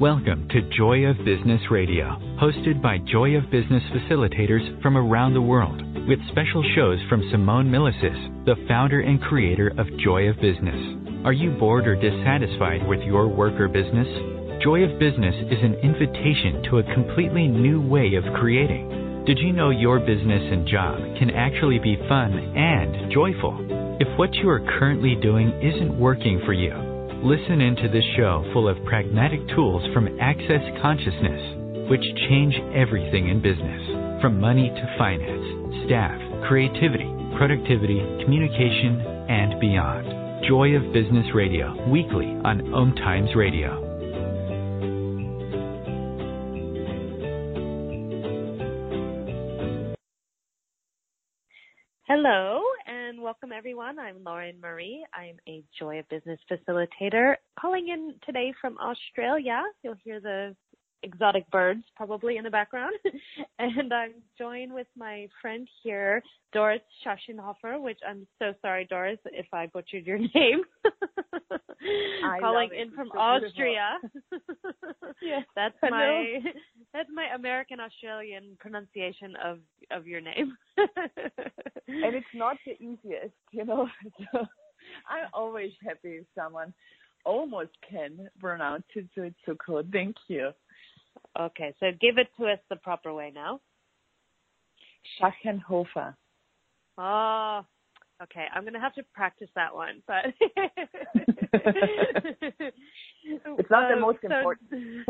Welcome to Joy of Business Radio, hosted by Joy of Business facilitators from around the world, with special shows from Simone Milasas, the founder and creator of Joy of Business. Are you bored or dissatisfied with your work or business? Joy of Business is an invitation to a completely new way of creating. Did you know your business and job can actually be fun and joyful? If what you are currently doing isn't working for you, Listen into this show full of pragmatic tools from Access Consciousness, which change everything in business from money to finance, staff, creativity, productivity, communication, and beyond. Joy of Business Radio, weekly on Om Times Radio. Hello and welcome everyone. I'm Lauren Marie. I'm a Joy of Business facilitator calling in today from Australia. You'll hear the exotic birds probably in the background. and I'm joined with my friend here, Doris Schaschenhofer, which I'm so sorry, Doris, if I butchered your name. I Calling in from so Austria. yes. That's my that's my American Australian pronunciation of of your name. and it's not the easiest, you know. So I'm always happy if someone almost can pronounce it so it's so cool. Thank you. Okay, so give it to us the proper way now. Schachenhofer. Oh, ah, okay. I'm gonna have to practice that one, but it's not the most important.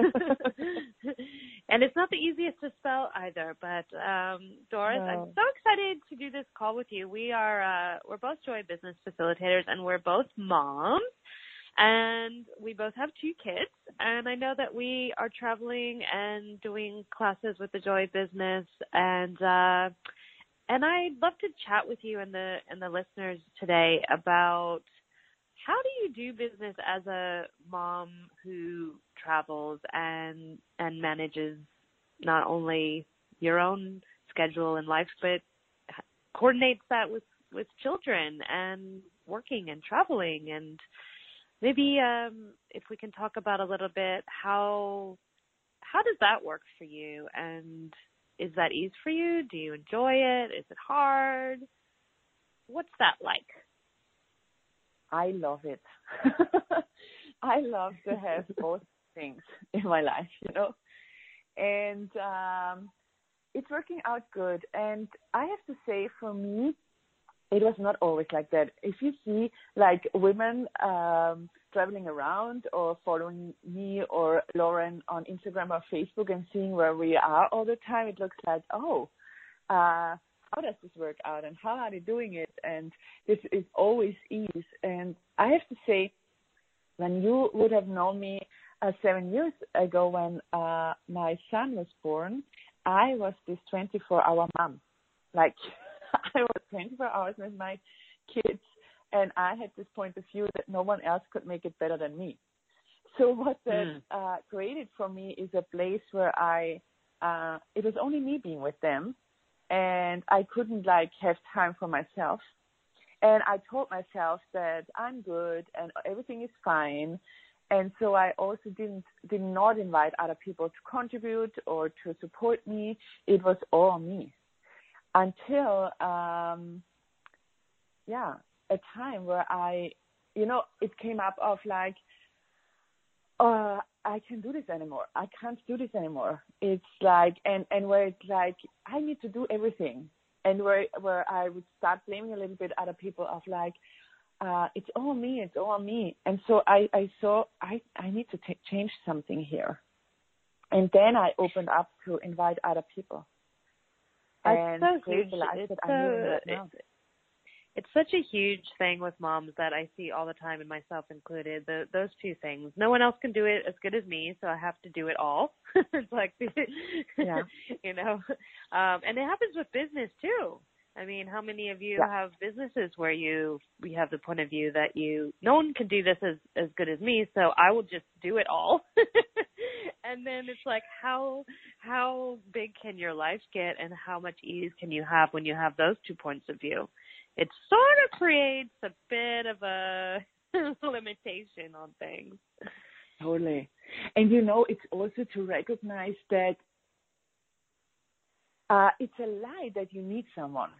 and it's not the easiest to spell either. But um, Doris, no. I'm so excited to do this call with you. We are uh, we're both Joy Business facilitators, and we're both moms and we both have two kids and i know that we are traveling and doing classes with the joy business and uh and i'd love to chat with you and the and the listeners today about how do you do business as a mom who travels and and manages not only your own schedule and life but coordinates that with with children and working and traveling? And maybe um, if we can talk about a little bit how how does that work for you? And is that ease for you? Do you enjoy it? Is it hard? What's that like? I love it. I love to have both things in my life you know? And um it's working out good. And i have to say for me it was not always like that. If you see like women um, traveling around or following me or Lauren on Instagram or Facebook and seeing where we are all the time, it looks like, oh, uh, how does this work out and how are they doing it? And this is always ease. And I have to say, when you would have known me uh, seven years ago when uh, my son was born, I was this 24 hour mom. Like, I was 24 hours with my kids, and I had this point of view that no one else could make it better than me. So what that mm. uh, created for me is a place where I, uh, it was only me being with them, and I couldn't like have time for myself. And I told myself that I'm good and everything is fine. And so I also didn't did not invite other people to contribute or to support me. It was all me until um, yeah a time where I you know, it came up of like, uh, I can't do this anymore. I can't do this anymore. It's like, and and where it's like, I need to do everything, and where where I would start blaming a little bit other people of like, uh, it's all me, it's all me, and so I I saw I I need to t- change something here, and then I opened up to invite other people. And so create huge. It's so- right now. it- it's such a huge thing with moms that I see all the time, and myself included. The, those two things. No one else can do it as good as me, so I have to do it all. it's like, Yeah. you know, um, and it happens with business too. I mean, how many of you Yeah. have businesses where you we have the point of view that you no one can do this as as good as me, so I will just do it all. and then it's like how how big can your life get and how much ease can you have when you have those two points of view? It sort of creates a bit of a limitation on things. Totally. And you know, it's also to recognize that uh, it's a lie that you need someone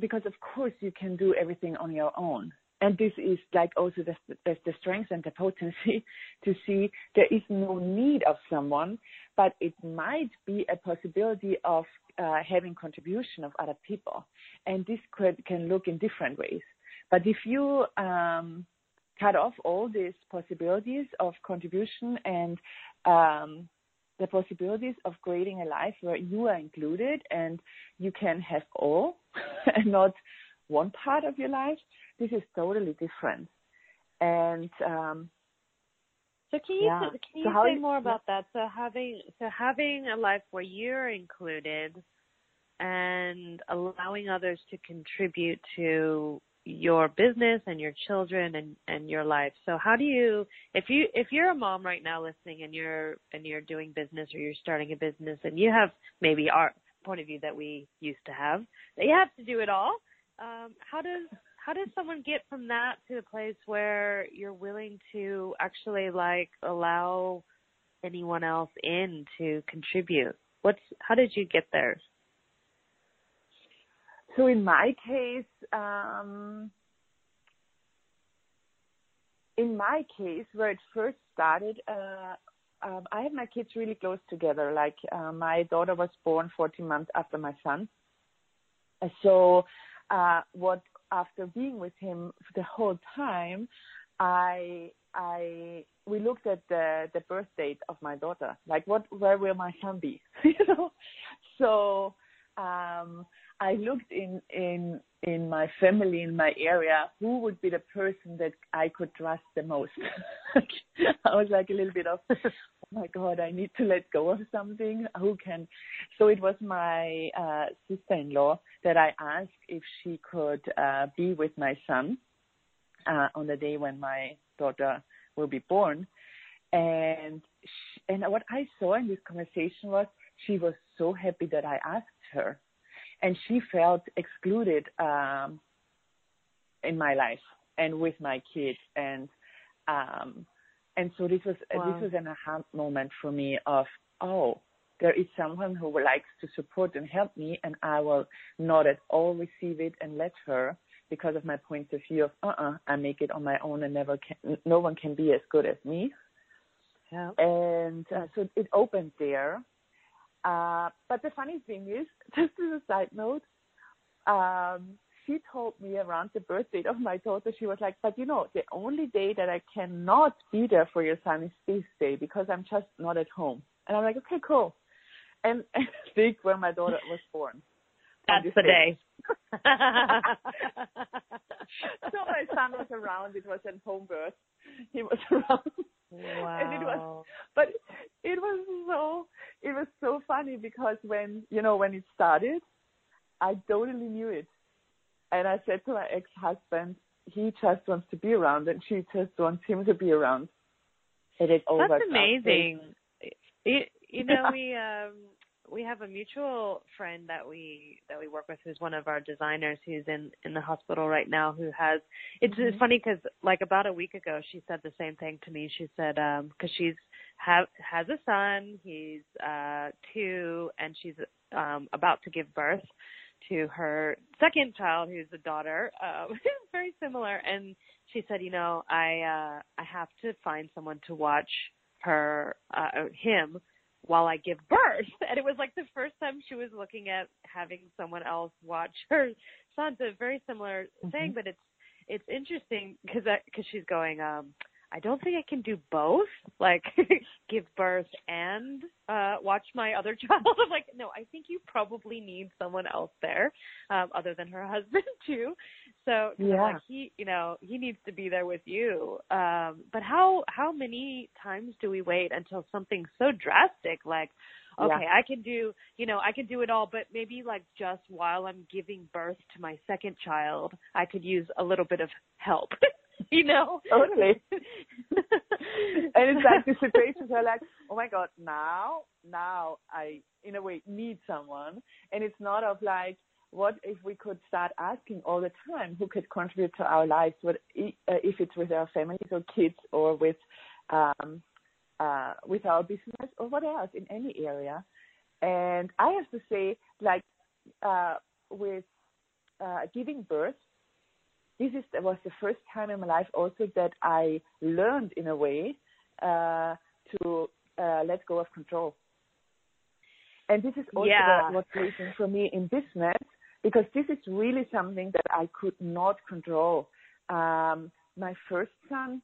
because, of course, you can do everything on your own. And this is like also the, the, the strength and the potency to see there is no need of someone, but it might be a possibility of uh, having contribution of other people. And this could, can look in different ways. But if you um, cut off all these possibilities of contribution and um, the possibilities of creating a life where you are included and you can have all and not one part of your life, this is totally different. And um, So can you Yeah. can you So say you- more about that? So having so having a life where you're included and allowing others to contribute to your business and your children and and your life. So how do you if you if you're a mom right now listening and you're and you're doing business or you're starting a business and you have maybe our point of view that we used to have that you have to do it all. Um, how does how does someone get from that to a place where you're willing to actually like allow anyone else in to contribute? What's how did you get there? So in my case, um, in my case, where it first started, uh, um, I had my kids really close together. Like uh, my daughter was born 14 months after my son. Uh, So, uh, what after being with him for the whole time, I I we looked at the the birth date of my daughter. Like, what where will my son be? you know. So um, I looked in in in my family in my area who would be the person that I could trust the most. I was like a little bit of oh my god, I need to let go of something. Who can? So it was my uh, sister-in-law that I asked if she could uh, be with my son uh, on the day when my daughter will be born. And sh and what I saw in this conversation was she was so happy that I asked her, and she felt excluded um, in my life and with my kids and um, and so this was Wow. this was an aha moment for me of oh there is someone who likes to support and help me and I will not at all receive it and let her because of my point of view of uh-uh I make it on my own and never can no one can be as good as me Yeah. and uh, so it opened there. Uh, but the funny thing is, just as a side note, um, she told me around the birth date of my daughter, she was like, but you know, the only day that I cannot be there for your son is this day because I'm just not at home. And I'm like, okay, cool. And, and think when my daughter was born. That's the day. so my son was around. It was at home birth. He was around. Wow. And it was but it was so it was so funny because when you know when it started i totally knew it and i said to my ex husband he just wants to be around and she just wants him to be around it is over That's amazing. You, you know, we um we have a mutual friend that we that we work with who's one of our designers who's in in the hospital right now who has it's Mhm. funny cuz like about a week ago she said the same thing to me she said um cuz she's have has a son he's uh 2 and she's um about to give birth to her second child who's a daughter um very similar and she said, you know, I uh I have to find someone to watch her uh him while I give birth. And it was like the first time she was looking at having someone else watch her son. So very similar mm-hmm. thing, but it's it's interesting because because she's going um I don't think I can do both, like give birth and uh watch my other child. I'm like, no, I think you probably need someone else there, um, other than her husband too. So yeah. like he, you know, he needs to be there with you. Um, but how how many times do we wait until something so drastic like okay, yeah. I can do, you know, I can do it all, but maybe like just while I'm giving birth to my second child, I could use a little bit of help. you know? Totally. and it's like the situations are like, oh my God, now, now I, in a way, need someone. And it's not of like, what if we could start asking all the time who could contribute to our lives, what, uh, if it's with our families or kids or with, um, uh, with our business or what else in any area. And I have to say, like, uh, with uh, giving birth, this is was the first time in my life also that I learned in a way uh, to uh, let go of control. And this is also yeah. what's reason for me in business because this is really something that I could not control. Um, my first son,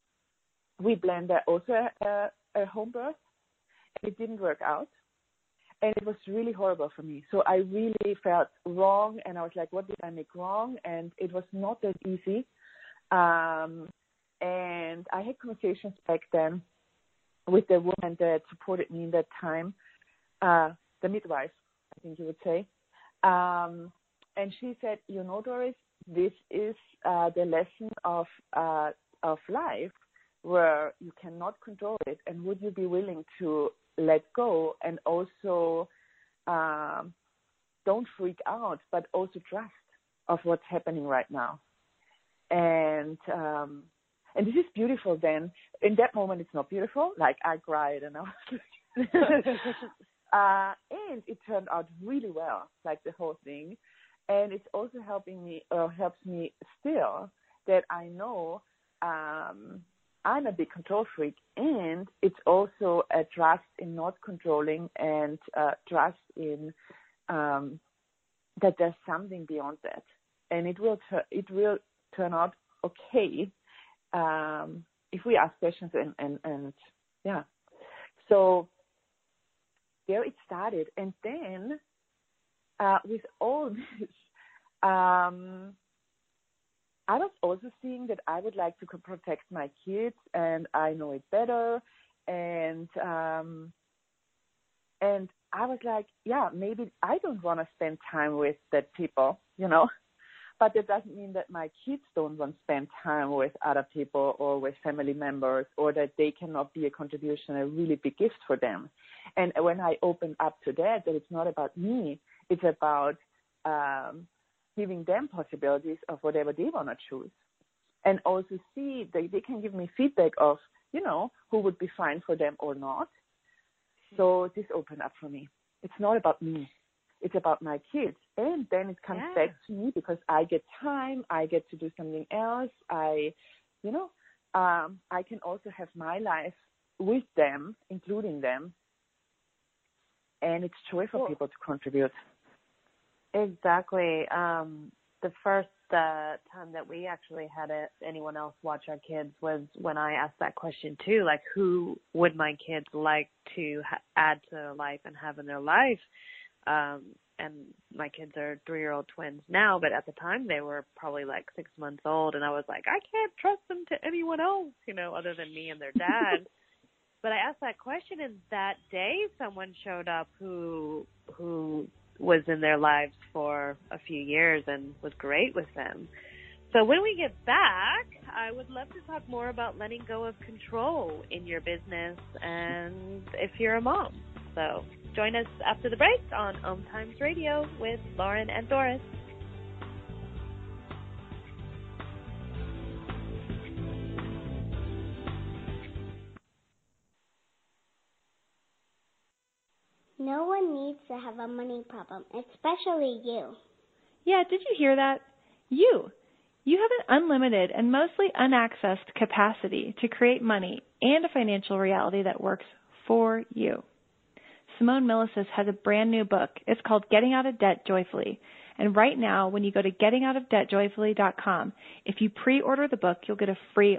we planned also a, a home birth, and it didn't work out and it was really horrible for me. So I really felt wrong, and I was like, "What did I make wrong?" And it was not that easy. Um, and I had conversations back then with the woman that supported me in that time, uh, the midwife, I think you would say. Um, and she said, "You know, Doris, this is uh, the lesson of uh, of life." Where you cannot control it, and would you be willing to let go and also um, don't freak out, but also trust of what's happening right now. And um, and this is beautiful. Then in that moment, it's not beautiful. Like I cried and I was. uh, and it turned out really well, like the whole thing. And it's also helping me, or helps me still, that I know um, I'm a big control freak, and it's also a trust in not controlling and uh, trust in um, that there's something beyond that, and it will ter- it will turn out okay um, if we ask questions and and and yeah. So there it started, and then uh, with all this. Um, I was also seeing that I would like to protect my kids, and I know it better, and um, and I was like, yeah, maybe I don't want to spend time with that people, you know. But that doesn't mean that my kids don't want to spend time with other people or with family members or that they cannot be a contribution, a really big gift for them. And when I opened up to that, that it's not about me, it's about um, giving them possibilities of whatever they want to choose. And also see that they can give me feedback of, you know, who would be fine for them or not. So this opened up for me. It's not about me. It's about my kids. And then it comes yeah. back to me because I get time, I get to do something else. I, you know, um, I can also have my life with them, including them. And it's joy for cool. people to contribute. Exactly. Um, the first uh, time that we actually had a, anyone else watch our kids was when I asked that question too, like who would my kids like to ha- add to their life and have in their life? Um, and my kids are three-year-old twins now, but at the time they were probably like six months old, and I was like, I can't trust them to anyone else, you know, other than me and their dad. but I asked that question, and that day someone showed up who who was in their lives for a few years and was great with them. So when we get back, I would love to talk more about letting go of control in your business and if you're a mom. So join us after the break on Om Times Radio with Lauren and Doris. Needs to have a money problem, especially you. Yeah, did you hear that? You. You have an unlimited and mostly unaccessed capacity to create money and a financial reality that works for you. Simone Milasas has a brand new book. It's called Getting Out of Debt Joyfully. And right now, when you go to gettingoutofdebtjoyfully.com, if you pre-order the book, you'll get a free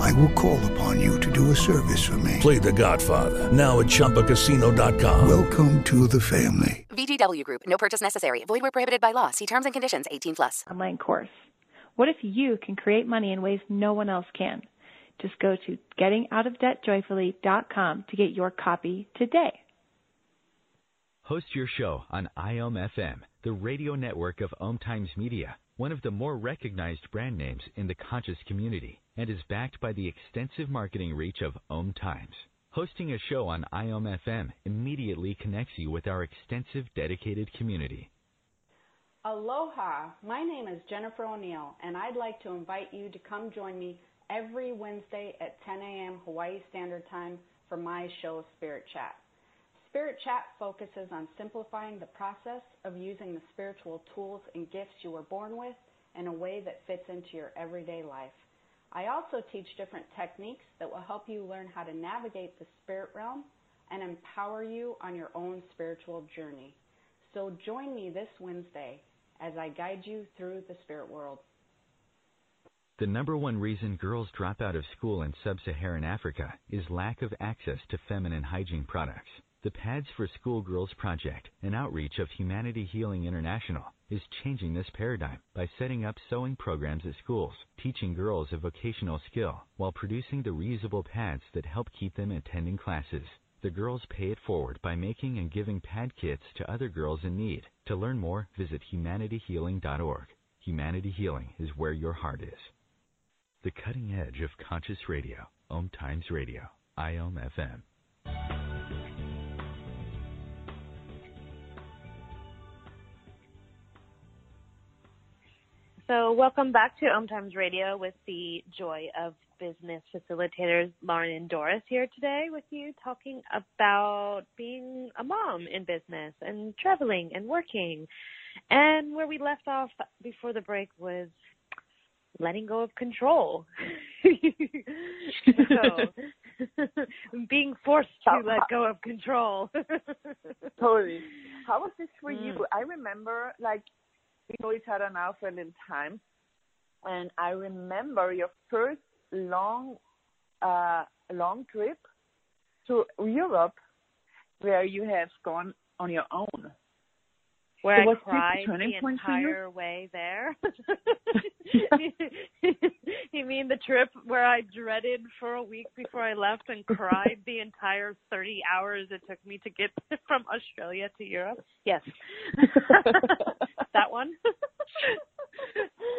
I will call upon you to do a service for me. Play the Godfather. Now at Chumbacasino.com. Welcome to the family. VGW Group. No purchase necessary. Void where prohibited by law. See terms and conditions 18 plus. Online course. What if you can create money in ways no one else can? Just go to gettingoutofdebtjoyfully.com to get your copy today. Host your show on IOM FM, the radio network of Om Times Media, one of the more recognized brand names in the conscious community and is backed by the extensive marketing reach of Om Times. Hosting a show on IOM FM immediately connects you with our extensive dedicated community. Aloha, my name is Jennifer O'Neill, and I'd like to invite you to come join me every Wednesday at 10 a.m. Hawaii Standard Time for my show, Spirit Chat. Spirit Chat focuses on simplifying the process of using the spiritual tools and gifts you were born with in a way that fits into your everyday life. I also teach different techniques that will help you learn how to navigate the spirit realm and empower you on your own spiritual journey. So join me this Wednesday as I guide you through the spirit world. The number one reason girls drop out of school in sub Saharan Africa is lack of access to feminine hygiene products. The Pads for Schoolgirls Project, an outreach of Humanity Healing International, is changing this paradigm by setting up sewing programs at schools, teaching girls a vocational skill, while producing the reusable pads that help keep them attending classes. The girls pay it forward by making and giving pad kits to other girls in need. To learn more, visit humanityhealing.org. Humanity Healing is where your heart is. The cutting edge of conscious radio, Om Times Radio, IOM FM. So, welcome back to Om Times Radio with the Joy of Business facilitators, Lauren and Doris, here today with you, talking about being a mom in business and traveling and working. And where we left off before the break was letting go of control. so, being forced to let go of control. totally. How was this for Mm. you? I remember, like, we know each other now for a little time, and I remember your first long, uh, long trip to Europe, where you have gone on your own. Where So I cried the point for you? entire way there. you mean the trip where I dreaded for a week before I left and cried the entire 30 hours it took me to get from Australia to Europe? Yes. that one?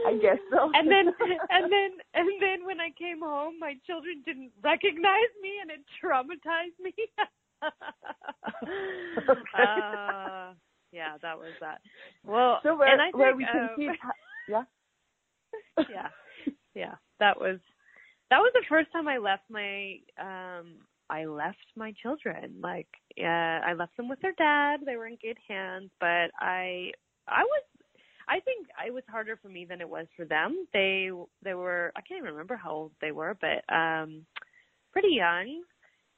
I guess so. And then and then and then when I came home my children didn't recognize me and it traumatized me. uh, yeah, that was that. Well, so where, and I think, where we can um, see, yeah. yeah, yeah, that was that was the first time I left my um I left my children like uh, I left them with their dad. They were in good hands, but I I was I think it was harder for me than it was for them. They they were I can't even remember how old they were, but um pretty young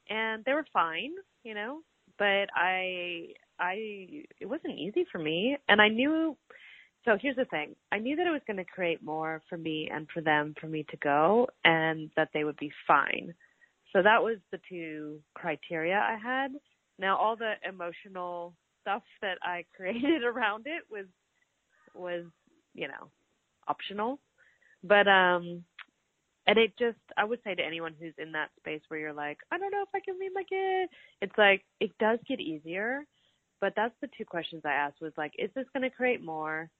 and they were fine, you know. But I I it wasn't easy for me and I knew so here's the thing. I knew that it was going to create more for me and for them for me to go and that they would be fine. So that was the two criteria I had. Now all the emotional stuff that I created around it was was, you know, optional. But um and it just I would say to anyone who's in that space where you're like, I don't know if I can leave my kid it's like it does get easier. But that's the two questions I asked was like, is this gonna create more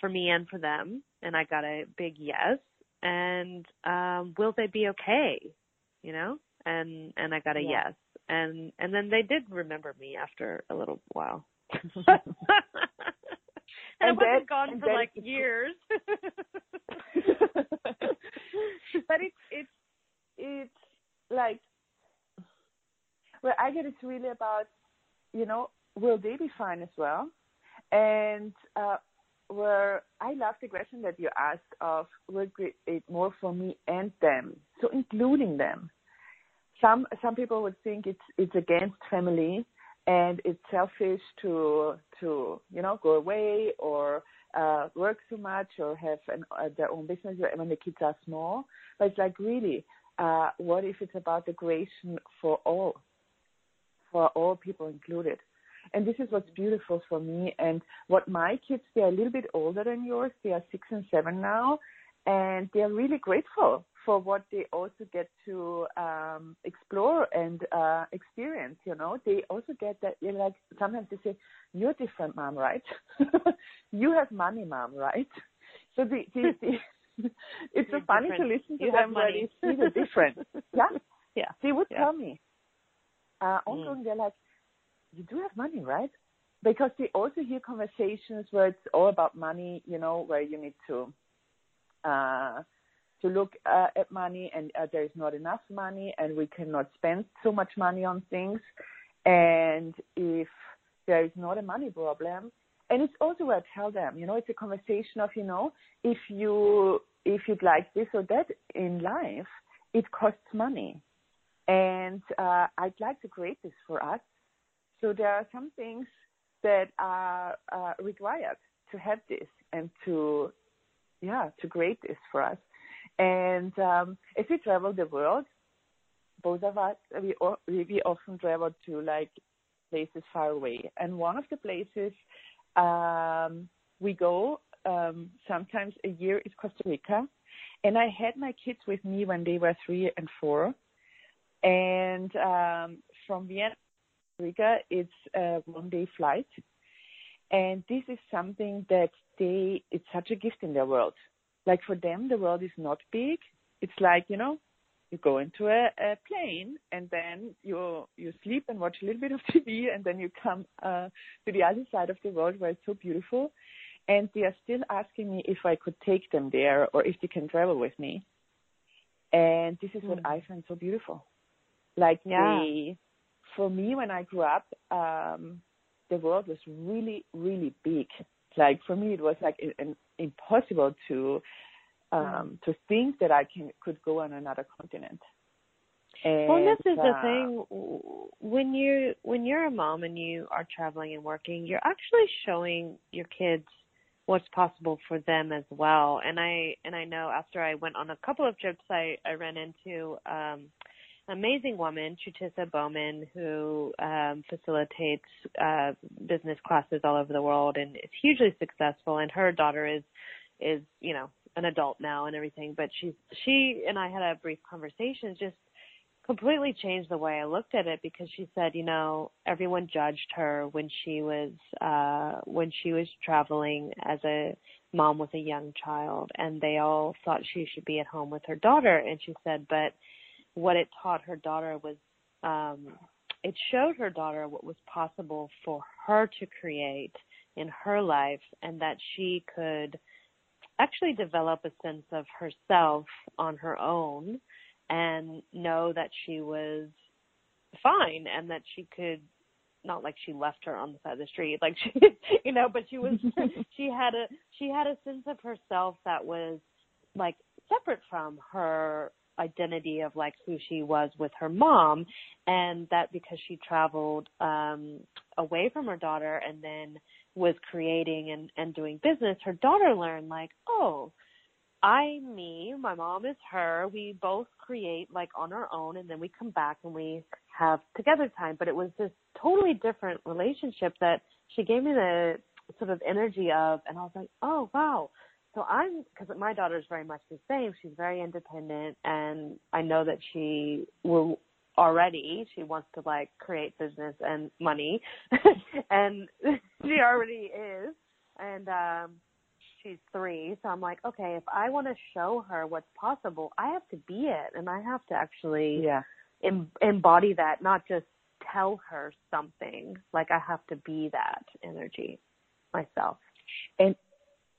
for me and for them? And I got a big yes. And um will they be okay? You know? And and I got a yeah. yes. And and then they did remember me after a little while. and, and it wasn't gone for like years. but it's it's it's like well I get it's really about you know will they be fine as well, and uh, where I love the question that you asked of will it more for me and them, so including them. Some some people would think it's it's against family and it's selfish to to you know go away or uh, work too much or have an, uh, their own business when the kids are small. But it's like really, uh, what if it's about the creation for all, for all people included? And this is what's beautiful for me. And what my kids, they're a little bit older than yours. They are six and seven now, and they're really grateful for what they also get to um explore and uh experience you know. They also get that you like sometimes they say you're different mom right? You have money mom right? So the, the, the it's so funny to listen to you them where they see the difference. Yeah. Yeah. They would yeah. tell me. Uh ongoing mm. they're like you do have money right because they also hear conversations where it's all about money you know where you need to uh to look uh, at money and uh, there is not enough money and we cannot spend so much money on things and if there is not a money problem and it's also where I tell them, you know, it's a conversation of, you know, if you if you'd like this or that in life, it costs money. And uh, I'd like to create this for us. So there are some things that are uh, required to have this and to, yeah, to create this for us. And um, as we travel the world, both of us, we, we often travel to like places far away. And one of the places um, we go um, sometimes a year is Costa Rica. And I had my kids with me when they were three and four. And um, from Vienna to Rica, it's a one day flight. And this is something that they, it's such a gift in their world like for them, the world is not big. It's like you know, you go into a, a plane and then you you sleep and watch a little bit of TV and then you come uh, to the other side of the world where it's so beautiful. And they are still asking me if I could take them there or if they can travel with me. And this is mm. what I find so beautiful. Like yeah. they, for me, when I grew up, um, the world was really, really big like for me it was like an, impossible to um mm. to think that I can could go on another continent. And, well, this is uh, the thing. When you when you're a mom and you are traveling and working, you're actually showing your kids what's possible for them as well. And I and I know after I went on a couple of trips, I I ran into um amazing woman, Chutisa Bowman, who um, facilitates uh, business classes all over the world and is hugely successful. And her daughter is is you know an adult now and everything. But she she and I had a brief conversation, just completely changed the way I looked at it because she said, you know, everyone judged her when she was uh when she was traveling as a mom with a young child and they all thought she should be at home with her daughter and she said, but what it taught her daughter was um, it showed her daughter what was possible for her to create in her life and that she could actually develop a sense of herself on her own and know that she was fine and that she could not like she left her on the side of the street, like she, you know, but she was, she had a, she had a sense of herself that was like separate from her identity of like who she was with her mom and that because she traveled um away from her daughter and then was creating and and doing business her daughter learned like oh I'm me, my mom is her. We both create like on our own and then we come back and we have together time. But it was this totally different relationship that she gave me the sort of energy of, and I was like, oh wow. So I'm, because my daughter is very much the same. She's very independent and I know that she will already, she wants to like create business and money and she already is. And, um, she's three. So I'm like, okay, if I want to show her what's possible, I have to be it, and I have to actually yeah. em- embody that, not just tell her something. Like I have to be that energy myself. And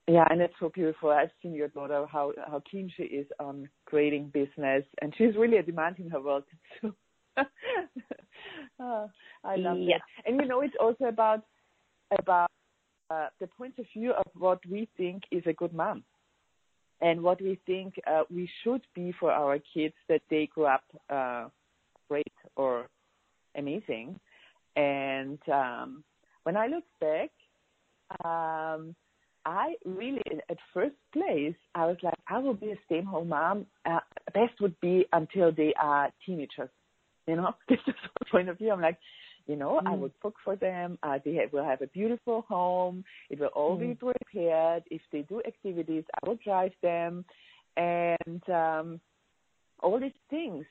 yeah, and it's so beautiful. I've seen your daughter how how keen she is on creating business, and she's really a demand in her world too. oh, I love yeah. it. And you know, it's also about about uh, the point of view of what we think is a good mom and what we think uh, we should be for our kids that they grow up uh, great or amazing. And um, when I look back, um, I really, at first place, I was like, I will be a stay-at-home mom. Uh, best would be until they are teenagers. You know, this is the point of view. I'm like, you know, mm. I would cook for them. Uh, they have, will have a beautiful home. It will all mm. be prepared. If they do activities, I will drive them, and um, all these things.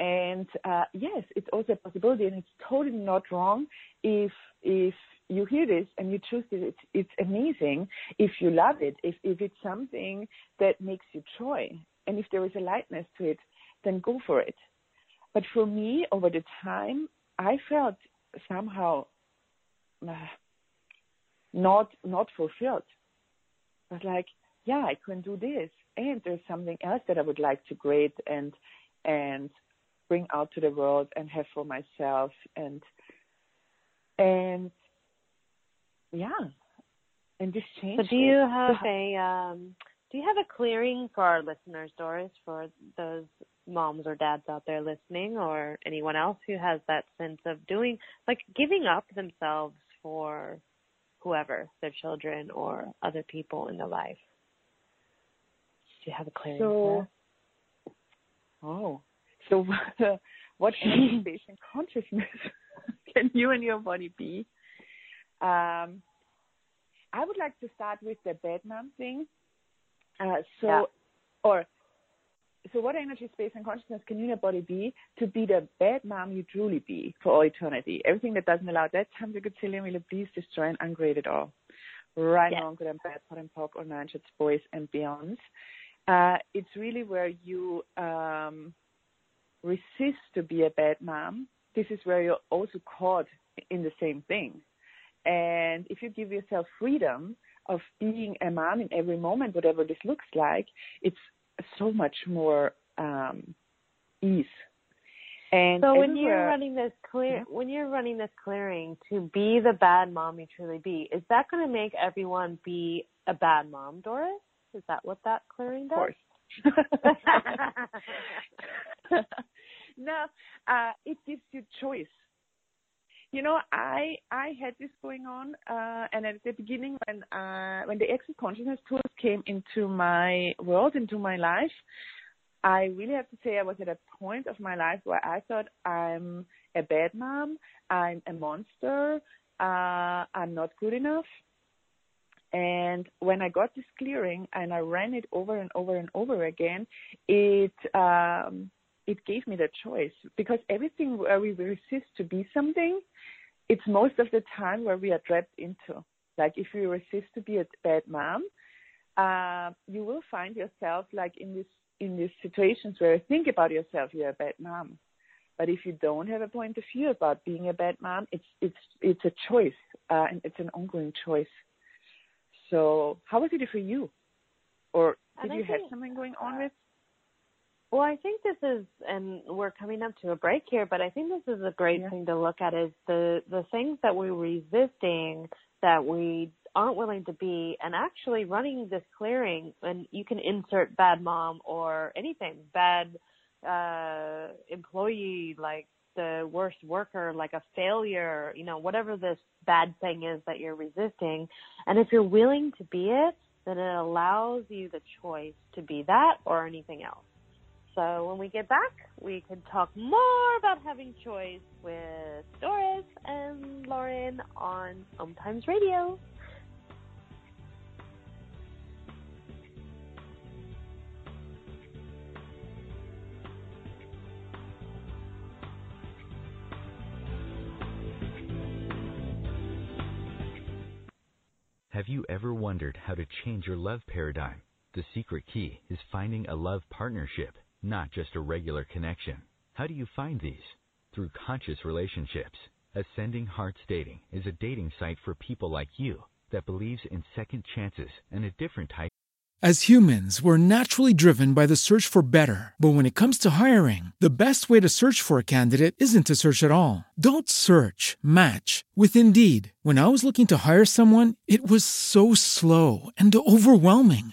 And uh, yes, it's also a possibility, and it's totally not wrong if if you hear this and you choose this. It's it's amazing if you love it. If if it's something that makes you joy, and if there is a lightness to it, then go for it. But for me, over the time, I felt somehow uh, not not fulfilled. I was like, yeah, I can do this, and there's something else that I would like to create and and bring out to the world and have for myself and and yeah, and just changed. So, do you have a um, do you have a clearing for our listeners, Doris, for those moms or dads out there listening or anyone else who has that sense of doing like giving up themselves for whoever their children or other people in their life? Do you have a clearing so, oh. So what energy space and consciousness can you and your body be um i would like to start with the mom thing uh, so yeah. or so what energy, space, and consciousness can your body be to be the bad mom you truly be for all eternity? Everything that doesn't allow that time to Godzillion will please destroy and uncreate it all. Right, yes. wrong, good and bad, POD and POC, or nine shorts, boys and beyonds. Uh, it's really where you um, resist to be a bad mom. This is where you're also caught in the same thing. And if you give yourself freedom of being a mom in every moment, whatever this looks like, it's so much more um, ease. And so when you're running this clear, yeah. when you're running this clearing to be the bad mom you truly be, is that going to make everyone be a bad mom, Doris? Is that what that clearing does? Of course. no, uh, it gives you choice. You know, I I had this going on, uh, and at the beginning when uh, when the Access Consciousness tools came into my world, into my life, I really have to say I was at a point of my life where I thought I'm a bad mom, I'm a monster, uh, I'm not good enough. And when I got this clearing and I ran it over and over and over again, it um, it gave me the choice because everything where we resist to be something, it's most of the time where we are trapped into. Like if you resist to be a bad mom, uh, you will find yourself like in this in these situations where you think about yourself, you're a bad mom. But if you don't have a point of view about being a bad mom, it's it's it's a choice, uh, and it's an ongoing choice. So, how was it for you, or did you have something going on with? Well, I think this is, and we're coming up to a break here, but I think this is a great Yeah. thing to look at is the the things that we're resisting that we aren't willing to be, and actually running this clearing. And you can insert bad mom or anything, bad uh employee, like the worst worker, like a failure, you know, whatever this bad thing is that you're resisting. And if you're willing to be it, then it allows you the choice to be that or anything else. So when we get back, we can talk more about having choice with Doris and Lauren on Om Times Radio. Have you ever wondered how to change your love paradigm? The secret key is finding a love partnership, not just a regular connection. How do you find these? Through conscious relationships. Ascending Hearts Dating is a dating site for people like you that believes in second chances and a different type. As humans, we're naturally driven by the search for better. But when it comes to hiring, the best way to search for a candidate isn't to search at all. Don't search, match with Indeed. When I was looking to hire someone, it was so slow and overwhelming.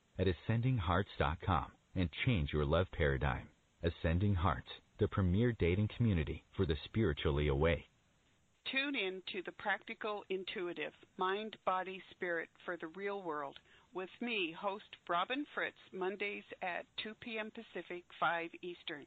at ascendinghearts.com and change your love paradigm. Ascending Hearts, the premier dating community for the spiritually awake. Tune in to the Practical Intuitive Mind, Body, Spirit for the Real World with me, host Robin Fritz, Mondays at 2 p.m. Pacific, 5 Eastern.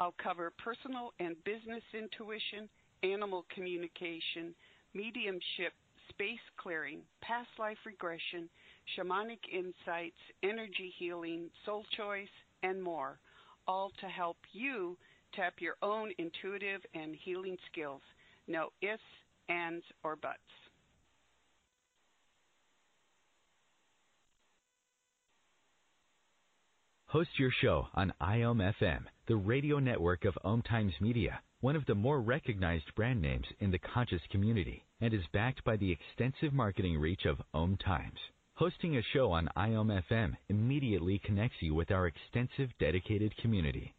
I'll cover personal and business intuition, animal communication, mediumship, space clearing, past life regression, shamanic insights, energy healing, soul choice, and more, all to help you tap your own intuitive and healing skills. No ifs, ands, or buts. Host your show on IOM the radio network of Om Times Media, one of the more recognized brand names in the conscious community, and is backed by the extensive marketing reach of Om Times. Hosting a show on IOM FM immediately connects you with our extensive dedicated community.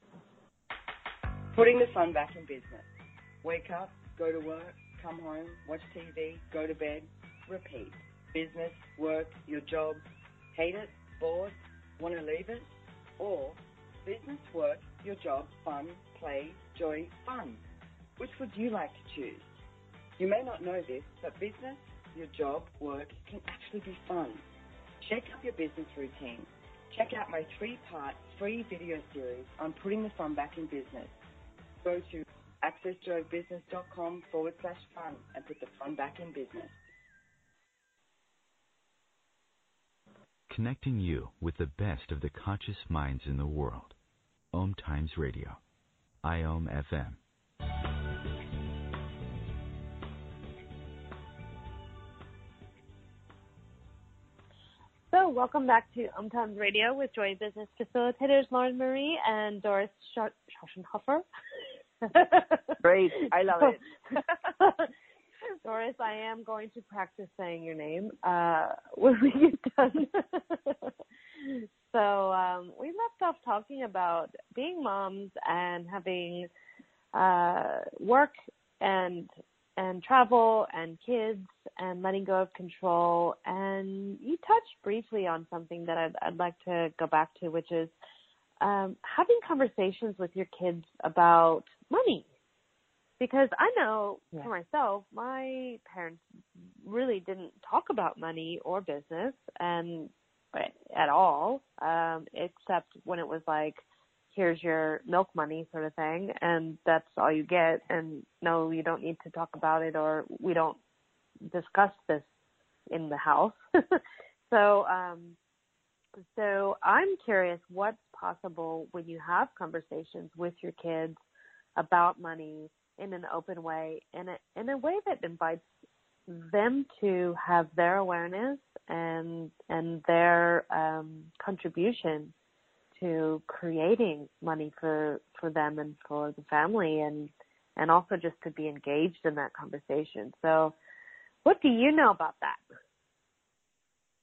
Putting the fun back in business. Wake up, go to work, come home, watch TV, go to bed, repeat. Business, work, your job, hate it, bored, want to leave it? Or business, work, your job, fun, play, joy, fun. Which would you like to choose? You may not know this, but business, your job, work can actually be fun. Check up your business routine. Check out my three-part free video series on putting the fun back in business. Go to accessjoybusiness.com forward slash fun and put the fun back in business. Connecting you with the best of the conscious minds in the world. Om Times Radio. IOM FM. Welcome back to Om Times Radio with Joy Business Facilitators Lauren Marie and Doris Schauschenhofer. Great. I love it. Doris, I am going to practice saying your name uh, when we get done. so um, we left off talking about being moms and having uh, work and and travel and kids and letting go of control. And you touched briefly on something that I'd, I'd like to go back to, which is um, having conversations with your kids about money. Because I know yeah. for myself, my parents really didn't talk about money or business and at all, um, except when it was like, here's your milk money sort of thing and that's all you get and no you don't need to talk about it or we don't discuss this in the house. So um so i'm curious what's possible when you have conversations with your kids about money in an open way in a in a way that invites them to have their awareness and and their um contribution to creating money for for them and for the family and and also just to be engaged in that conversation. So what do you know about that?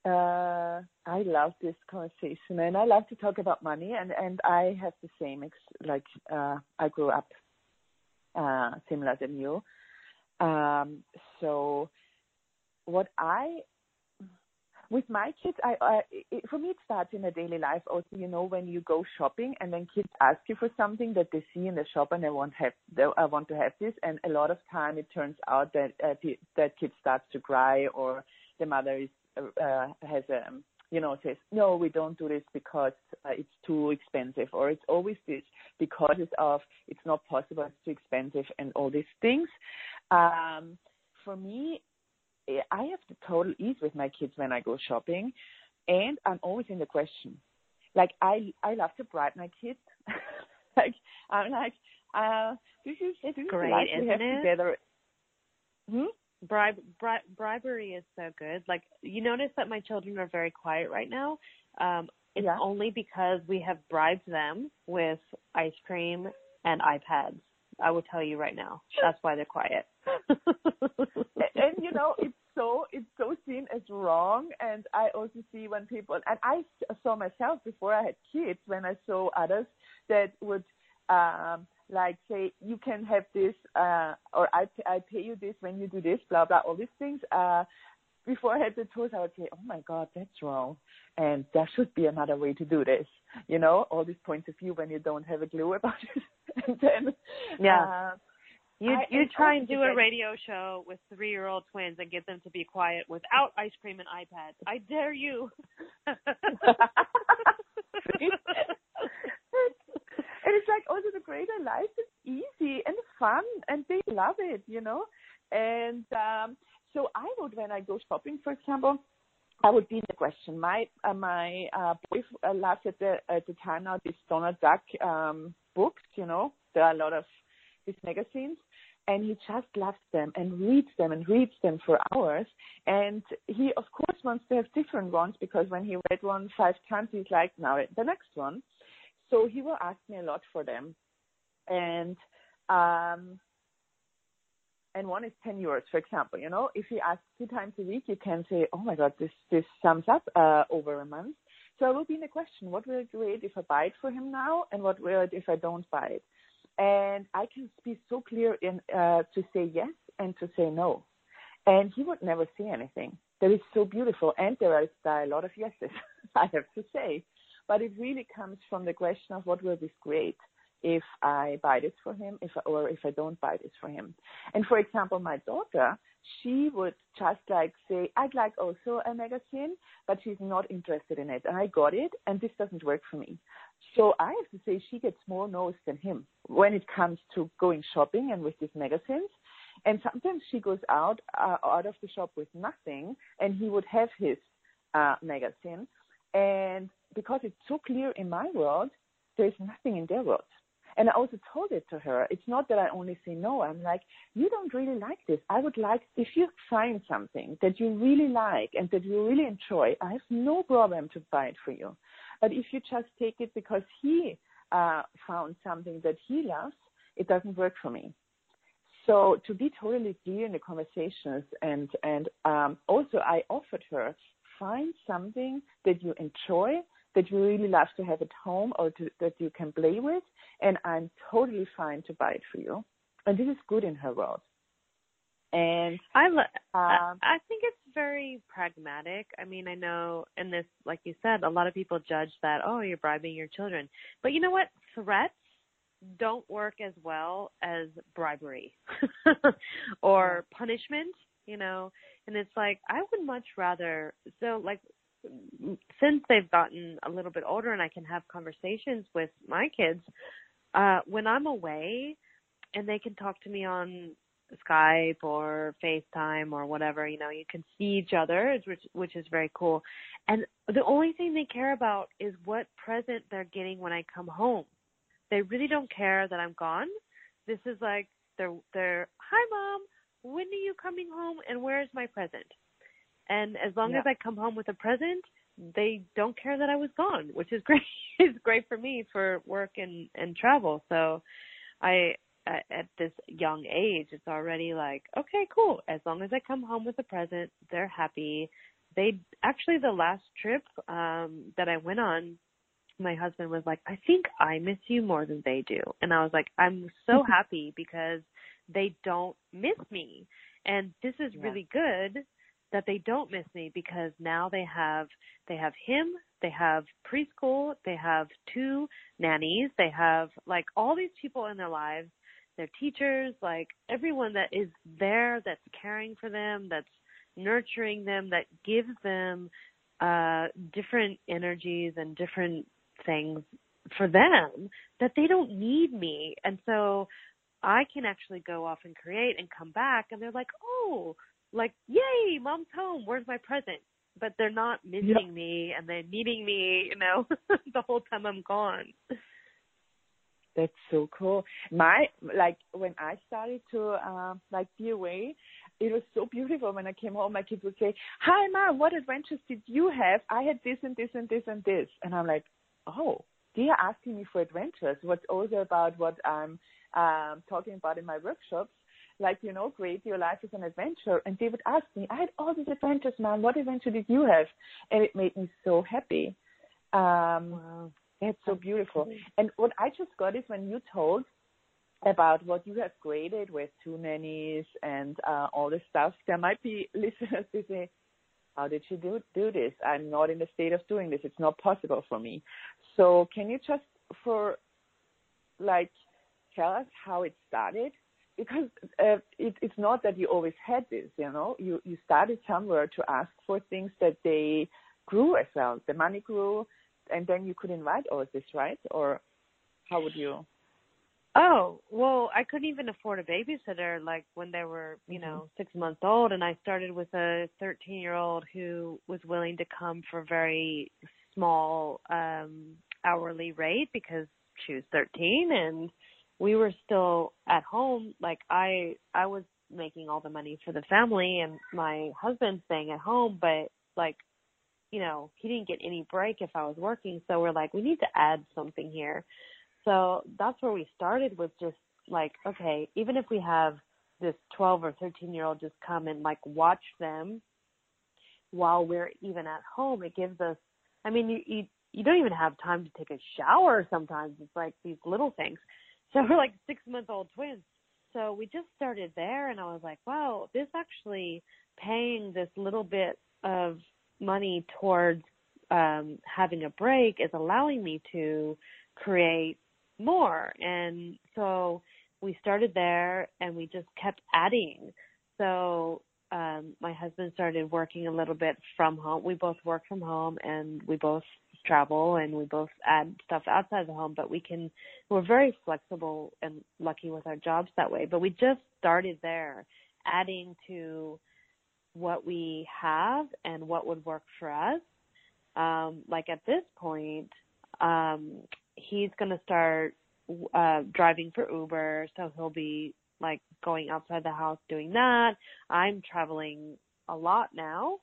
Uh, I love this conversation and I love to talk about money and, and I have the same, ex- like, uh, I grew up, uh, similar than you. Um, so what I with my kids, I, I it, for me it starts in a daily life. Also, you know, when you go shopping and then kids ask you for something that they see in the shop and they want have they, I want to have this, and a lot of time it turns out that uh, that kid starts to cry or the mother is uh, has a you know says no we don't do this because uh, it's too expensive or it's always this because it's of it's not possible it's too expensive and all these things. Um, for me, I have the total ease with my kids when I go shopping, and I'm always in the question. Like I, I love to bribe my kids. like I'm like, uh, this is it's this great, is isn't it? Together. Hmm? Bribe, bri- bribery is so good. Like you notice that my children are very quiet right now. Um, it's yeah. only because we have bribed them with ice cream and iPads. I will tell you right now. That's why they're quiet. and you know, it's so it's so seen as wrong. And I also see when people and I saw myself before I had kids when I saw others that would um like say you can have this uh or I I pay you this when you do this blah blah all these things uh before I had the tools, I would say, "Oh my God, that's wrong," and there should be another way to do this. You know, all these points of view when you don't have a clue about it, and then yeah. Uh, you I, you try and do a radio show with three year old twins and get them to be quiet without ice cream and iPads. I dare you. and it's like also the greater life is easy and fun and they love it, you know. And um so I would when I go shopping, for example, I would be in the question. My uh, my uh, boy uh, loves at the at the time now these Donald Duck um, books. You know, there are a lot of these magazines, and he just loves them and reads them and reads them for hours. And he of course wants to have different ones because when he read one five times, he's like, now the next one. So he will ask me a lot for them, and um and one is 10 euros, for example. You know, if he asks two times a week, you can say, oh my God, this, this sums up uh, over a month. So I will be in the question, what will it create if I buy it for him now and what will it if I don't buy it? And I can be so clear in uh, to say yes and to say no. And he would never say anything. That is so beautiful. And there are a lot of yeses, I have to say. But it really comes from the question of what will this create? if I buy this for him, if or if I don't buy this for him. And for example, my daughter, she would just like say, I'd like also a magazine, but she's not interested in it. And I got it, and this doesn't work for me. So I have to say she gets more no's than him when it comes to going shopping and with these magazines. And sometimes she goes out uh, out of the shop with nothing, and he would have his uh, magazine. And because it's so clear in my world, there's nothing in their world. And I also told it to her. It's not that I only say no. I'm like, you don't really like this. I would like, if you find something that you really like and that you really enjoy, I have no problem to buy it for you. But if you just take it because he uh, found something that he loves, it doesn't work for me. so to be totally clear in the conversations and and um, also I offered her find something that you enjoy that you really love to have at home or to, that you can play with and I'm totally fine to buy it for you and this is good in her world and I lo- um, I think it's very pragmatic. I mean, I know in this, like you said, a lot of people judge that, oh, you're bribing your children. But you know what? Threats don't work as well as bribery or punishment, you know. And it's like I would much rather so like since they've gotten a little bit older and I can have conversations with my kids, uh when I'm away and they can talk to me on Skype or FaceTime or whatever, you know, you can see each other, which which is very cool. And the only thing they care about is what present they're getting when I come home. They really don't care that I'm gone. This is like they're they're hi mom, when are you coming home and where's my present? And as long Yeah. as I come home with a present, they don't care that I was gone, which is great. it's great for me for work and and travel. So I at, at this young age, it's already like, okay, cool. As long as I come home with a present, they're happy. They actually the last trip um that I went on, my husband was like, I think I miss you more than they do. And I was like, I'm so happy because they don't miss me. And this is Yeah. really good that they don't miss me because now they have they have him, they have preschool, they have two nannies, they have like all these people in their lives, their teachers, like everyone that is there that's caring for them, that's nurturing them, that gives them uh different energies and different things for them that they don't need me. And so I can actually go off and create and come back and they're like, "Oh, like yay, mom's home. Where's my present?" But they're not missing me and they're needing me, you know, the whole time I'm gone. That's so cool. My like when I started to uh, like be away, it was so beautiful when I came home. My kids would say, "Hi, mom, what adventures did you have? I had this and this and this and this," and I'm like, "Oh, they are asking me for adventures. What's also about what I'm um, talking about in my workshops." Like you know, create your life as an adventure, and they would ask me, "I had all these adventures, mom. What adventure did you have?" And it made me so happy. Um, wow. It's so beautiful. And what I just got is when you told about what you have created with two nannies and uh, all this stuff, there might be listeners who say, how did she do do this? I'm not in the state of doing this. It's not possible for me. So can you just for like tell us how it started? Because uh, it, it's not that you always had this, you know. You you started somewhere to ask for things that they grew as well. The money grew, and then you could invite all of this, right? Or how would you? Oh, well, I couldn't even afford a babysitter like when they were, you know, six months old. And I started with a 13 year old who was willing to come for a very small um hourly rate because she was 13 and we were still at home. Like I, I was making all the money for the family and my husband staying at home, but like, you know, he didn't get any break if I was working. So we're like, we need to add something here. So that's where we started with just like, okay, even if we have this 12 or 13 year old just come and like watch them while we're even at home, it gives us, I mean, you, you, you don't even have time to take a shower sometimes. It's like these little things. So we're like six month old twins. So we just started there and I was like, wow, this actually paying this little bit of money towards um having a break is allowing me to create more. And so we started there and we just kept adding. So um my husband started working a little bit from home. We both work from home and we both travel and we both add stuff outside the home, but we can we're very flexible and lucky with our jobs that way. But we just started there adding to what we have and what would work for us. Um like at this point, um he's going to start uh driving for Uber, so he'll be like going outside the house doing that. I'm traveling a lot now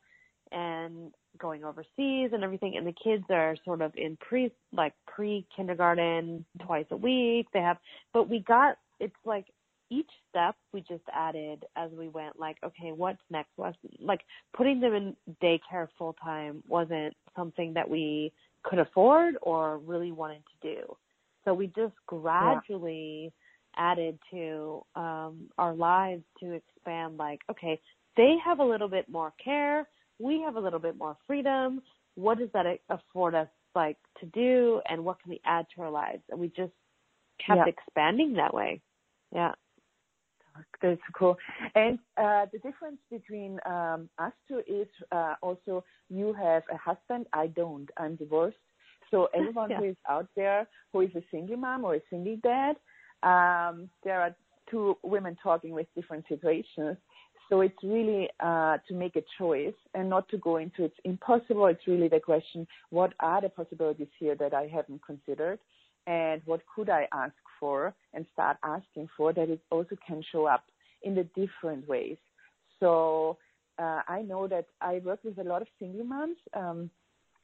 and going overseas and everything and the kids are sort of in pre like pre kindergarten twice a week. They have but we got it's like each step we just added as we went like okay what's next? What's like putting them in daycare full time wasn't something that we could afford or really wanted to do. So we just gradually yeah. added to um our lives to expand like okay they have a little bit more care we have a little bit more freedom what does that afford us like to do and what can we add to our lives and we just kept yeah. expanding that way yeah that's cool. And uh, the difference between um, us two is uh, also you have a husband, I don't. I'm divorced. So everyone yeah. who is out there who is a single mom or a single dad, um, there are two women talking with different situations. So it's really uh, to make a choice and not to go into it's impossible. It's really the question: what are the possibilities here that I haven't considered? and what could I ask for and start asking for that it also can show up in the different ways. So uh, I know that I work with a lot of single moms um,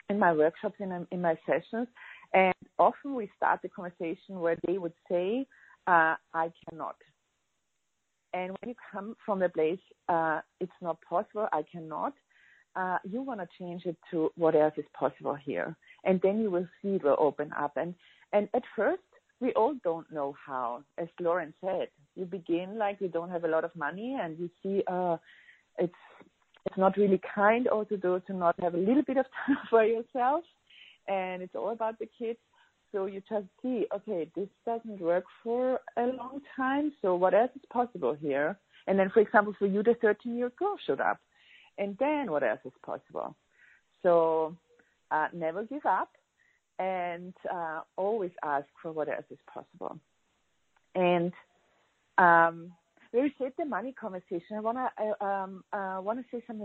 in my workshops and in my sessions, and often we start the conversation where they would say, uh, "I cannot." And when you come from the place, uh, it's not possible, I cannot, uh, you want to change it to what else is possible here. And then you will see it will open up. And and at first, we all don't know how. As Lauren said, you begin like you don't have a lot of money, and you see, uh, it's it's not really kind also to to not have a little bit of time for yourself, and it's all about the kids. So you just see, okay, this doesn't work for a long time. So what else is possible here? And then, for example, for you, the 13-year girl showed up, and then what else is possible? So uh, never give up and uh, always ask for what else is possible. And um, we said the money conversation. I wanna I, um, uh, wanna say something.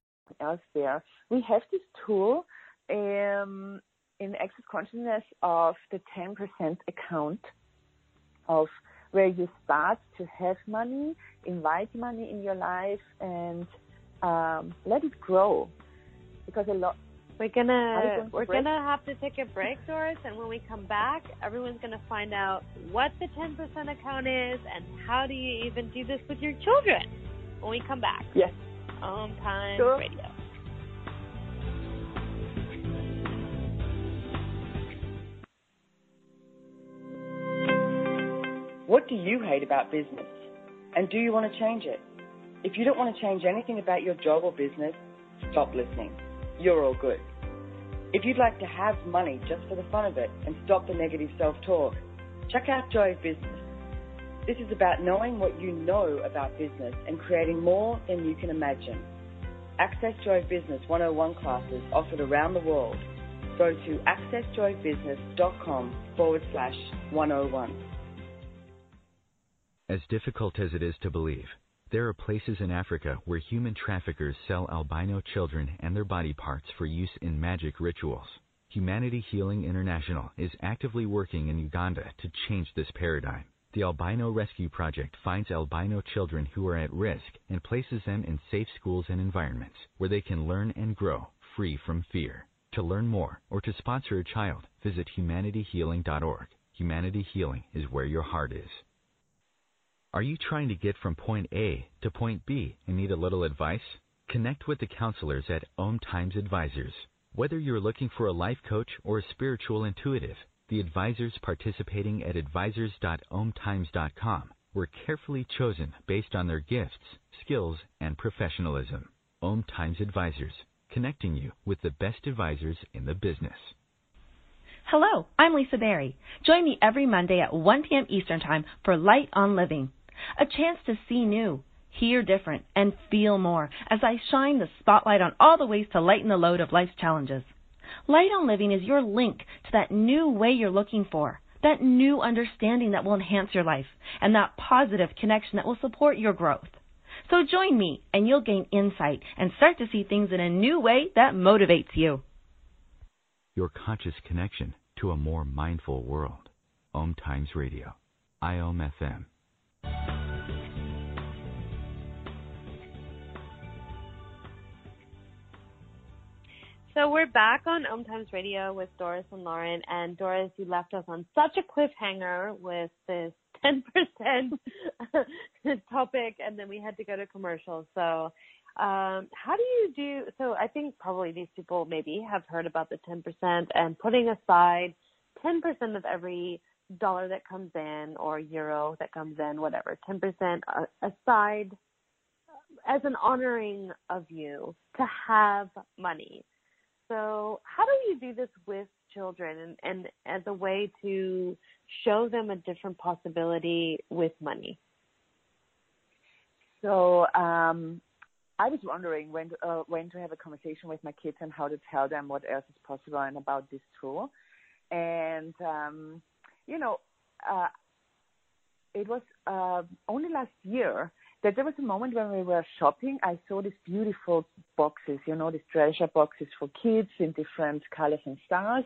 Else there. We have this tool um, in Access Consciousness of the 10% account of where you start to have money, invite money in your life, and um, let it grow because a lot. We're gonna we're gonna have to take a break, Doris, and when we come back, everyone's gonna find out what the 10% account is and how do you even do this with your children. When we come back, yes, Om Time sure. Radio. What do you hate about business? And do you want to change it? If you don't want to change anything about your job or business, stop listening you're all good. If you'd like to have money just for the fun of it and stop the negative self talk, check out Joy of Business. This is about knowing what you know about business and creating more than you can imagine. Access Joy Business 101 classes offered around the world. Go to accessjoybusiness.com forward slash 101. As difficult as it is to believe, there are places in Africa where human traffickers sell albino children and their body parts for use in magic rituals. Humanity Healing International is actively working in Uganda to change this paradigm. The Albino Rescue Project finds albino children who are at risk and places them in safe schools and environments where they can learn and grow free from fear. To learn more or to sponsor a child, visit humanityhealing.org. Humanity Healing is where your heart is. Are you trying to get from point A to point B and need a little advice? Connect with the counselors at Om Times Advisors. Whether you're looking for a life coach or a spiritual intuitive, the advisors participating at advisors.omtimes.com were carefully chosen based on their gifts, skills, and professionalism. Om Times Advisors, connecting you with the best advisors in the business. Hello, I'm Lisa Berry. Join me every Monday at 1 p.m. Eastern Time for Light on Living, a chance to see new, hear different, and feel more as I shine the spotlight on all the ways to lighten the load of life's challenges. Light on Living is your link to that new way you're looking for, that new understanding that will enhance your life, and that positive connection that will support your growth. So join me, and you'll gain insight and start to see things in a new way that motivates you. Your conscious connection to a more mindful world. Om Times Radio. IOM FM. So we're back on Om Times Radio with Doris and Lauren. And Doris, you left us on such a cliffhanger with this 10% topic, and then we had to go to commercial. So, um, how do you do? So, I think probably these people maybe have heard about the 10% and putting aside 10% of every dollar that comes in or euro that comes in, whatever, 10% aside as an honoring of you to have money. So, how do you do this with children and, and as a way to show them a different possibility with money? So, um, I was wondering when to, uh, when to have a conversation with my kids and how to tell them what else is possible and about this tool. And um, you know, uh, it was uh, only last year that there was a moment when we were shopping. I saw these beautiful boxes, you know, these treasure boxes for kids in different colors and styles.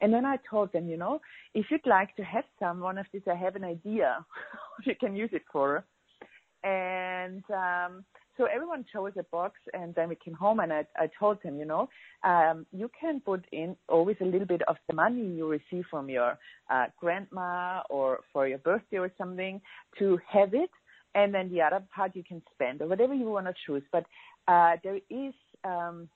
And then I told them, you know, if you'd like to have some one of these, I have an idea what you can use it for. And um, so everyone chose a box, and then we came home, and I, I told them, you know, um, you can put in always a little bit of the money you receive from your uh, grandma or for your birthday or something to have it and then the other part you can spend or whatever you want to choose. But uh, there is um,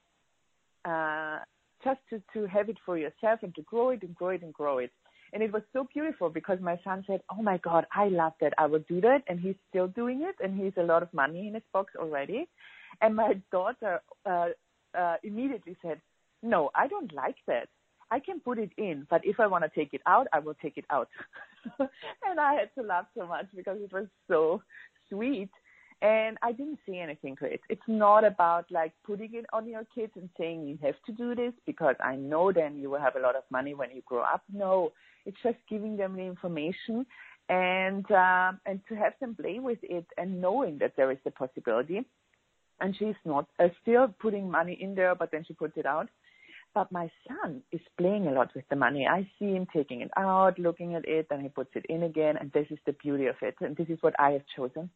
uh, just to, to have it for yourself and to grow it and grow it and grow it. And it was so beautiful because my son said, "Oh my God, I love that. I will do that." And he's still doing it, and he's a lot of money in his box already. And my daughter uh, uh, immediately said, "No, I don't like that. I can put it in, but if I want to take it out, I will take it out. and I had to laugh so much because it was so sweet. And I didn't say anything to it. It's not about like putting it on your kids and saying you have to do this because I know then you will have a lot of money when you grow up. No, it's just giving them the information and uh, and to have them play with it and knowing that there is a possibility. And she's not uh, still putting money in there, but then she puts it out but my son is playing a lot with the money. I see him taking it out, looking at it, and he puts it in again. And this is the beauty of it. And this is what I have chosen.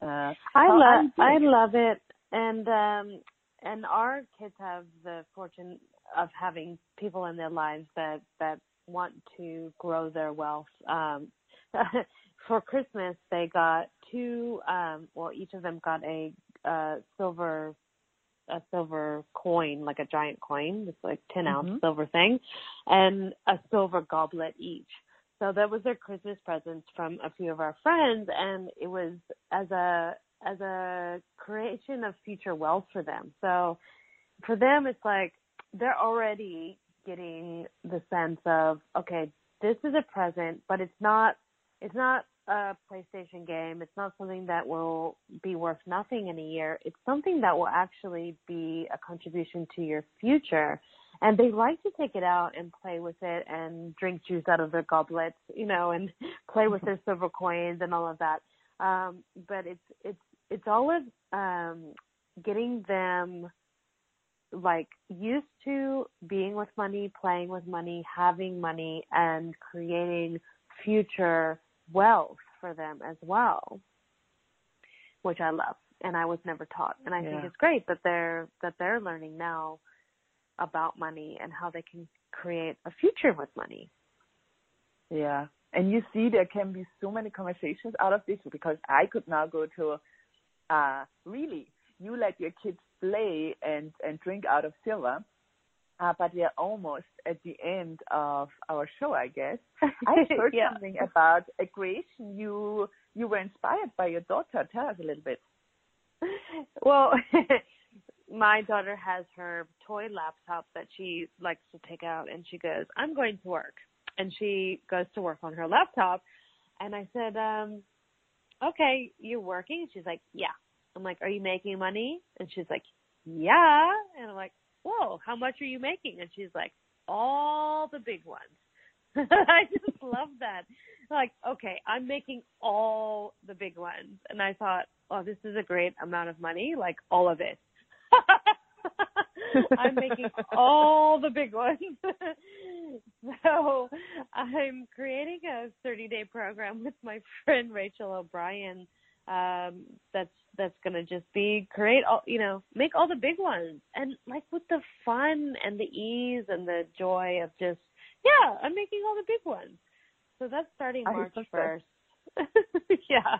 Uh, I love, I love it. And, um, and our kids have the fortune of having people in their lives that, that want to grow their wealth. Um, for Christmas, they got two, um, well, each of them got a, uh, silver a silver coin, like a giant coin, this like 10 ounce mm-hmm. silver thing, and a silver goblet each. So that was their Christmas presents from a few of our friends, and it was as a as a creation of future wealth for them. So for them, it's like they're already getting the sense of okay, this is a present, but it's not it's not a PlayStation game. It's not something that will be worth nothing in a year. It's something that will actually be a contribution to your future. And they like to take it out and play with it and drink juice out of their goblets, you know, and play with their silver coins and all of that. Um, but it's it's it's always um, getting them like used to being with money, playing with money, having money, and creating future wealth for them as well, which I love and I was never taught. And I yeah. think it's great that they're that they're learning now about money and how they can create a future with money. Yeah. And you see there can be so many conversations out of this because I could now go to uh really you let your kids play and and drink out of silver uh, but we are almost at the end of our show, I guess. I heard Yeah. something about a creation you you were inspired by your daughter. Tell us a little bit. well, my daughter has her toy laptop that she likes to take out and she goes, I'm going to work. And she goes to work on her laptop. And I said, um, okay, you're working? She's like, yeah. I'm like, are you making money? And she's like, yeah. And I'm like, whoa, how much are you making? And she's like, all the big ones. I just love that. Like, okay, I'm making all the big ones. And I thought, oh, this is a great amount of money, like all of it. I'm making all the big ones. so I'm creating a 30 day program with my friend Rachel O'Brien. Um, that's that's gonna just be create all you know, make all the big ones, and like with the fun and the ease and the joy of just yeah, I'm making all the big ones. So that's starting March first. yeah,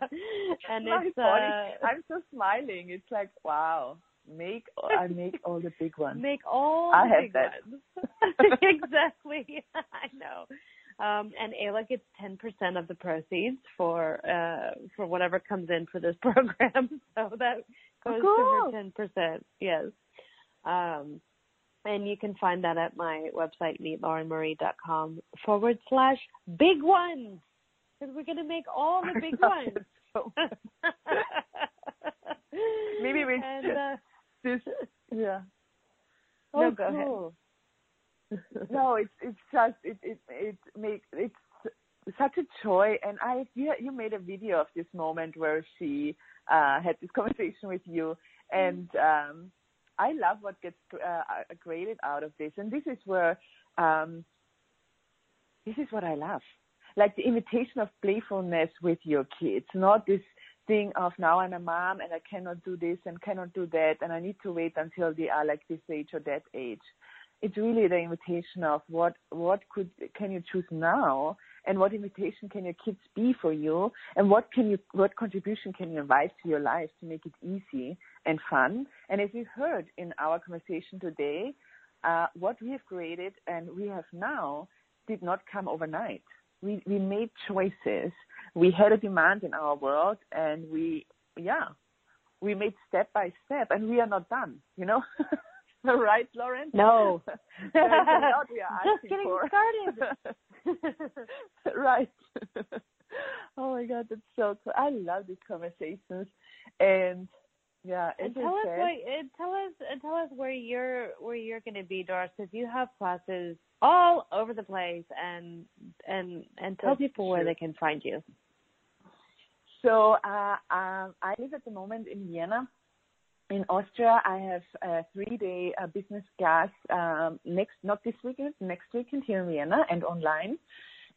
and My it's body- uh, I'm so smiling. It's like wow. Make I make all the big ones. Make all I the have big that. ones. exactly. I know. Um, and Ayla gets ten percent of the proceeds for uh for whatever comes in for this program. So that goes to cool. her ten percent. Yes. Um and you can find that at my website, meetlaurenmarie.com forward slash big ones. Because we're gonna make all the big ones. so Maybe we and, should- uh, this yeah. Oh, no, go ahead. No, it's it's just it it it make it's such a joy, and I you you made a video of this moment where she uh had this conversation with you, and um I love what gets uh, created out of this, and this is where um this is what I love, like the invitation of playfulness with your kids, not this thing of now I'm a mom and I cannot do this and cannot do that and I need to wait until they are like this age or that age. It's really the invitation of what what could can you choose now and what invitation can your kids be for you and what can you what contribution can you invite to your life to make it easy and fun. And as we heard in our conversation today, uh, what we have created and we have now did not come overnight. We we made choices. We had a demand in our world, and we yeah, we made step by step, and we are not done. You know, right, Lauren? No. There's a lot we are Just getting for. started. right. oh my God, that's so cool. I love these conversations, and yeah, And tell us said, what, and tell us tell us where you're where you're going to be, Doris, because you have classes all over the place, and and and tell That's people where they can find you. So uh, um, I live at the moment in Vienna. In Austria, I have a three-day uh, business class um, next, not this weekend, next weekend here in Vienna and online.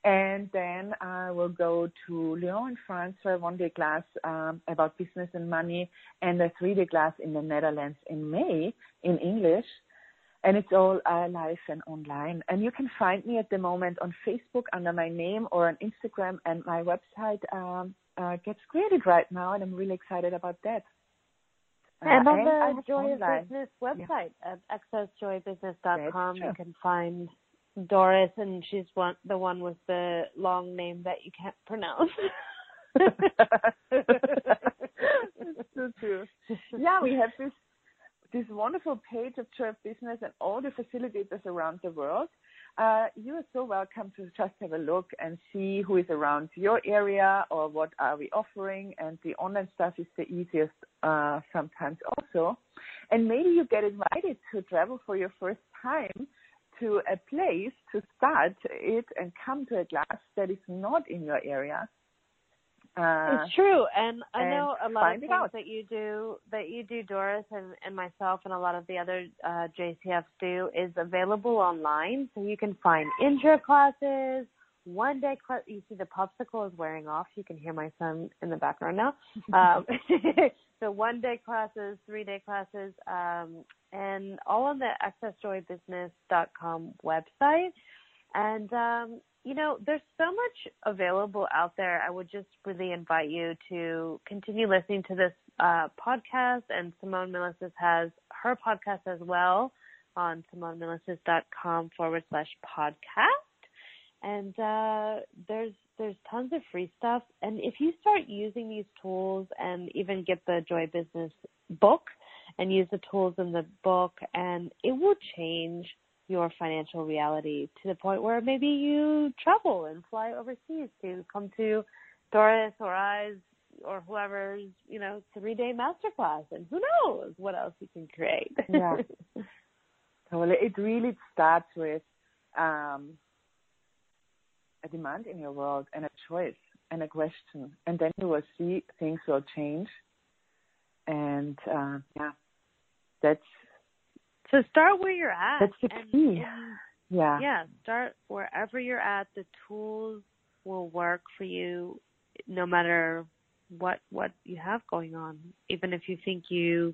And then I will go to Lyon in France for a one-day class um, about business and money, and a three-day class in the Netherlands in May in English. And it's all uh, live and online. And you can find me at the moment on Facebook under my name or on Instagram. And my website um, uh, gets created right now, and I'm really excited about that. Uh, and on the Joy of Business website at accessjoybusiness.com, you can find Doris, and she's one the one with the long name that you can't pronounce. It's so true. Yeah, we have this this wonderful page of Joy of Business and all the facilitators around the world. Uh, you are so welcome to just have a look and see who is around your area or what are we offering. And the online stuff is the easiest uh, sometimes also. And maybe you get invited to travel for your first time to a place to start it and come to a class that is not in your area. Uh, it's true, and I and know a lot of things out. that you do, that you do, Doris, and, and myself, and a lot of the other uh, JCFs do, is available online. So you can find intro classes, one day class. You see the popsicle is wearing off. You can hear my son in the background now. Um, so one day classes, three day classes, um, and all on the accessjoybusiness.com website. And um, you know, there's so much available out there. I would just really invite you to continue listening to this uh, podcast. And Simone Milasas has her podcast as well on SimoneMilasas.com forward slash podcast. And uh, there's there's tons of free stuff. And if you start using these tools and even get the Joy Business book and use the tools in the book, and it will change your financial reality to the point where maybe you travel and fly overseas to come to Doris or I's or whoever's, you know, three day masterclass and who knows what else you can create. yeah. Totally. It really starts with um, a demand in your world and a choice and a question. And then you will see things will change. And uh, yeah, that's so start where you're at. That's the key. And, yeah. Yeah. Start wherever you're at. The tools will work for you no matter what what you have going on. Even if you think you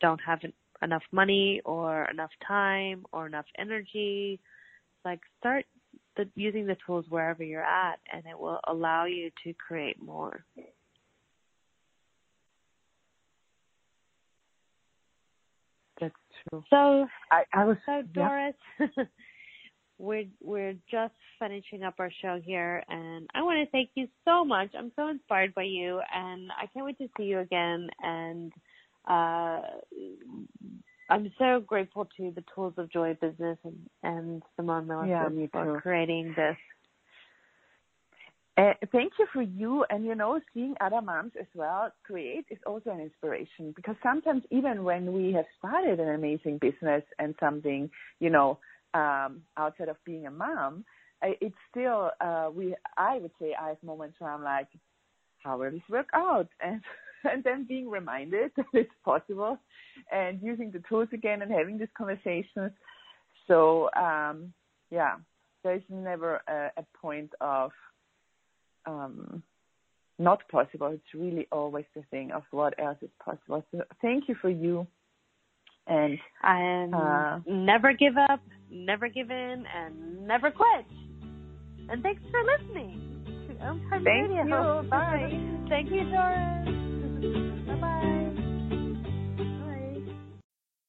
don't have enough money or enough time or enough energy, like start the, using the tools wherever you're at, and it will allow you to create more. That's true. So I, I was so Doris. Yeah. we're we're just finishing up our show here and I want to thank you so much. I'm so inspired by you and I can't wait to see you again and uh I'm so grateful to the Tools of Joy business and, and Simone Milasas, for creating this. Uh, thank you for you and you know seeing other moms as well create is also an inspiration because sometimes even when we have started an amazing business and something you know um, outside of being a mom, it's still uh, we. I would say I have moments where I'm like, how will this work out? And and then being reminded that it's possible, and using the tools again and having these conversations. So um, yeah, there's never a, a point of um, not possible. It's really always the thing of what else is possible. So thank you for you and and uh, never give up, never give in, and never quit. And thanks for listening to Time Thank Radio. you. Bye. Thank you, Doris. bye bye.